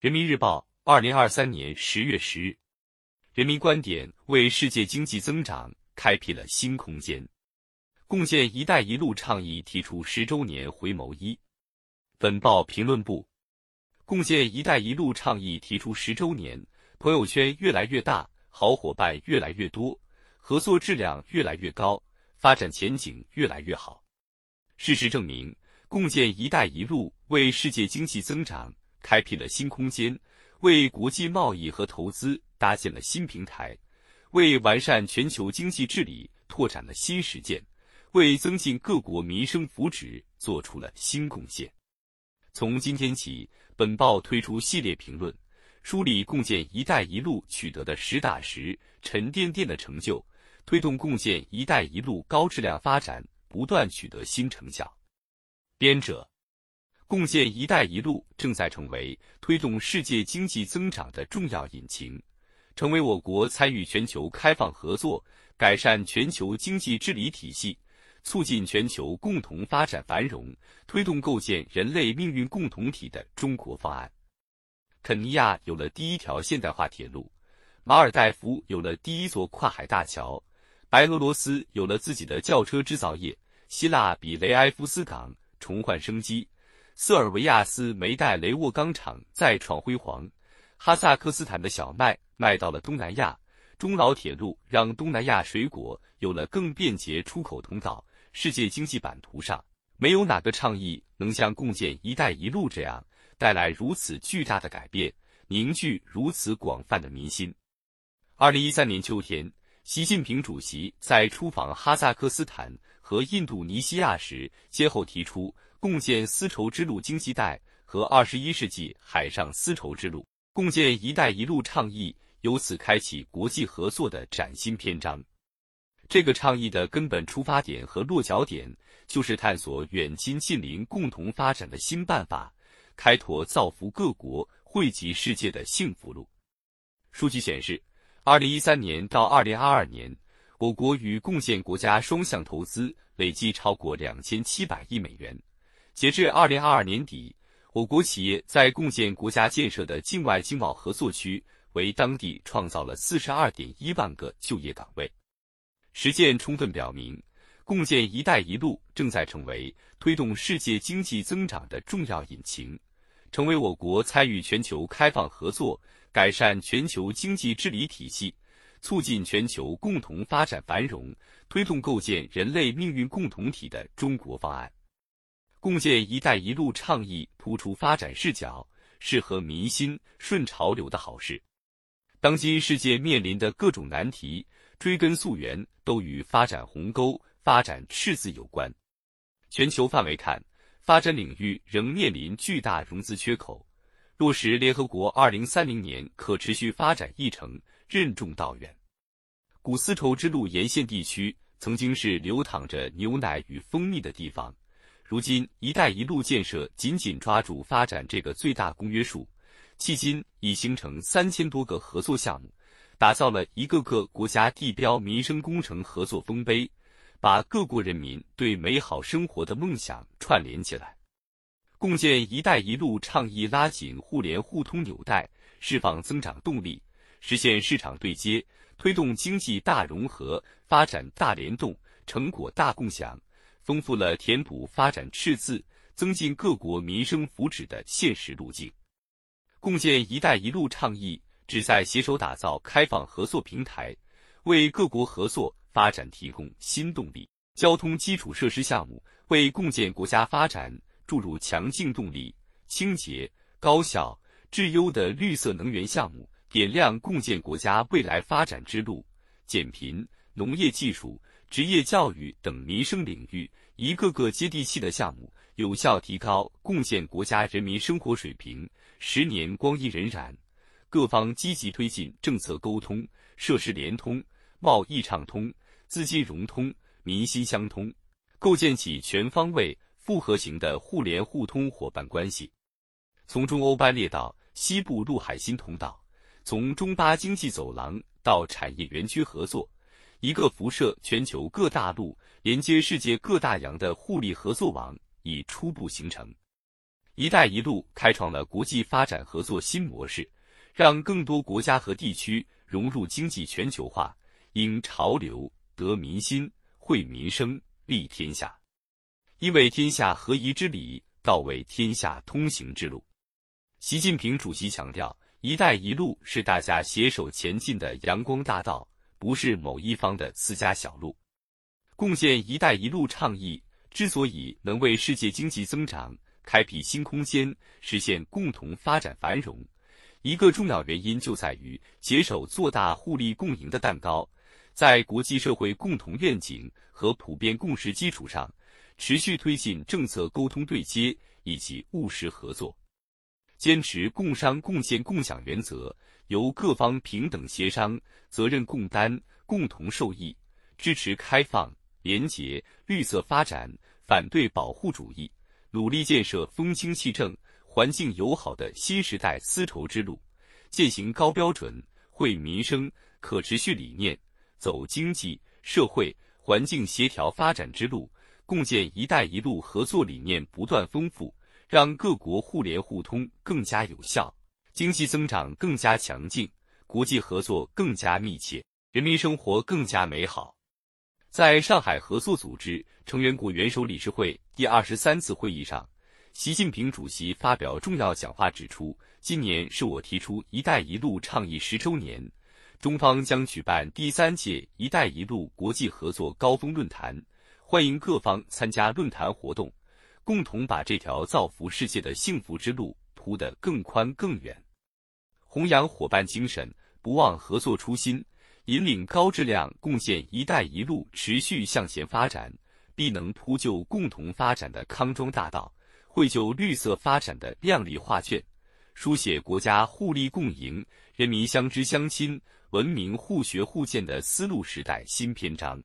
人民日报，二零二三年十月十日，人民观点为世界经济增长开辟了新空间。共建“一带一路”倡议提出十周年回眸一。本报评论部，共建“一带一路”倡议提出十周年，朋友圈越来越大，好伙伴越来越多，合作质量越来越高，发展前景越来越好。事实证明，共建“一带一路”为世界经济增长。开辟了新空间，为国际贸易和投资搭建了新平台，为完善全球经济治理拓展了新实践，为增进各国民生福祉做出了新贡献。从今天起，本报推出系列评论，梳理共建“一带一路”取得的实打实、沉甸甸的成就，推动共建“一带一路”高质量发展不断取得新成效。编者。共建“一带一路”正在成为推动世界经济增长的重要引擎，成为我国参与全球开放合作、改善全球经济治理体系、促进全球共同发展繁荣、推动构建人类命运共同体的中国方案。肯尼亚有了第一条现代化铁路，马尔代夫有了第一座跨海大桥，白俄罗斯有了自己的轿车制造业，希腊比雷埃夫斯港重焕生机。塞尔维亚斯梅代雷沃钢厂再创辉煌，哈萨克斯坦的小麦卖到了东南亚，中老铁路让东南亚水果有了更便捷出口通道。世界经济版图上，没有哪个倡议能像共建“一带一路”这样带来如此巨大的改变，凝聚如此广泛的民心。二零一三年秋天，习近平主席在出访哈萨克斯坦和印度尼西亚时，先后提出。共建丝绸之路经济带和二十一世纪海上丝绸之路，共建“一带一路”倡议由此开启国际合作的崭新篇章。这个倡议的根本出发点和落脚点，就是探索远亲近邻共同发展的新办法，开拓造福各国、惠及世界的幸福路。数据显示，二零一三年到二零二二年，我国与共建国家双向投资累计超过两千七百亿美元。截至二零二二年底，我国企业在共建国家建设的境外经贸合作区为当地创造了四十二点一万个就业岗位。实践充分表明，共建“一带一路”正在成为推动世界经济增长的重要引擎，成为我国参与全球开放合作、改善全球经济治理体系、促进全球共同发展繁荣、推动构建人类命运共同体的中国方案。共建“一带一路”倡议突出发展视角，适合民心、顺潮流的好事。当今世界面临的各种难题，追根溯源都与发展鸿沟、发展赤字有关。全球范围看，发展领域仍面临巨大融资缺口，落实联合国二零三零年可持续发展议程任重道远。古丝绸之路沿线地区曾经是流淌着牛奶与蜂蜜的地方。如今，“一带一路”建设紧紧抓住发展这个最大公约数，迄今已形成三千多个合作项目，打造了一个个国家地标民生工程合作丰碑，把各国人民对美好生活的梦想串联起来。共建“一带一路”倡议拉紧互联互通纽带，释放增长动力，实现市场对接，推动经济大融合、发展大联动、成果大共享。丰富了填补发展赤字、增进各国民生福祉的现实路径。共建“一带一路”倡议旨在携手打造开放合作平台，为各国合作发展提供新动力。交通基础设施项目为共建国家发展注入强劲动力，清洁、高效、质优的绿色能源项目点亮共建国家未来发展之路。减贫、农业技术。职业教育等民生领域一个个接地气的项目，有效提高共建国家人民生活水平。十年光阴荏苒，各方积极推进政策沟通、设施联通、贸易畅通、资金融通、民心相通，构建起全方位、复合型的互联互通伙伴关系。从中欧班列到西部陆海新通道，从中巴经济走廊到产业园区合作。一个辐射全球各大陆、连接世界各大洋的互利合作网已初步形成。“一带一路”开创了国际发展合作新模式，让更多国家和地区融入经济全球化，因潮流得民心，惠民生，利天下。因为天下合一之理，道为天下通行之路。习近平主席强调，“一带一路”是大家携手前进的阳光大道，不是某一方的私家小路。共建“一带一路”倡议之所以能为世界经济增长开辟新空间，实现共同发展繁荣，一个重要原因就在于携手做大互利共赢的蛋糕，在国际社会共同愿景和普遍共识基础上，持续推进政策沟通对接以及务实合作，坚持共商共建共享原则，由各方平等协商、责任共担、共同受益，支持开放。廉洁、绿色发展，反对保护主义，努力建设风清气正、环境友好的新时代丝绸之路，践行高标准、惠民生、可持续理念，走经济社会环境协调发展之路，共建“一带一路”合作理念不断丰富，让各国互联互通更加有效，经济增长更加强劲，国际合作更加密切，人民生活更加美好。在上海合作组织成员国元首理事会第二十三次会议上，习近平主席发表重要讲话，指出，今年是我提出“一带一路”倡议十周年，中方将举办第三届“一带一路”国际合作高峰论坛，欢迎各方参加论坛活动，共同把这条造福世界的幸福之路铺得更宽更远，弘扬伙伴精神，不忘合作初心。引领高质量共建“一带一路”持续向前发展，必能铺就共同发展的康庄大道，绘就绿色发展的亮丽画卷，书写国家互利共赢、人民相知相亲、文明互学互鉴的丝路时代新篇章。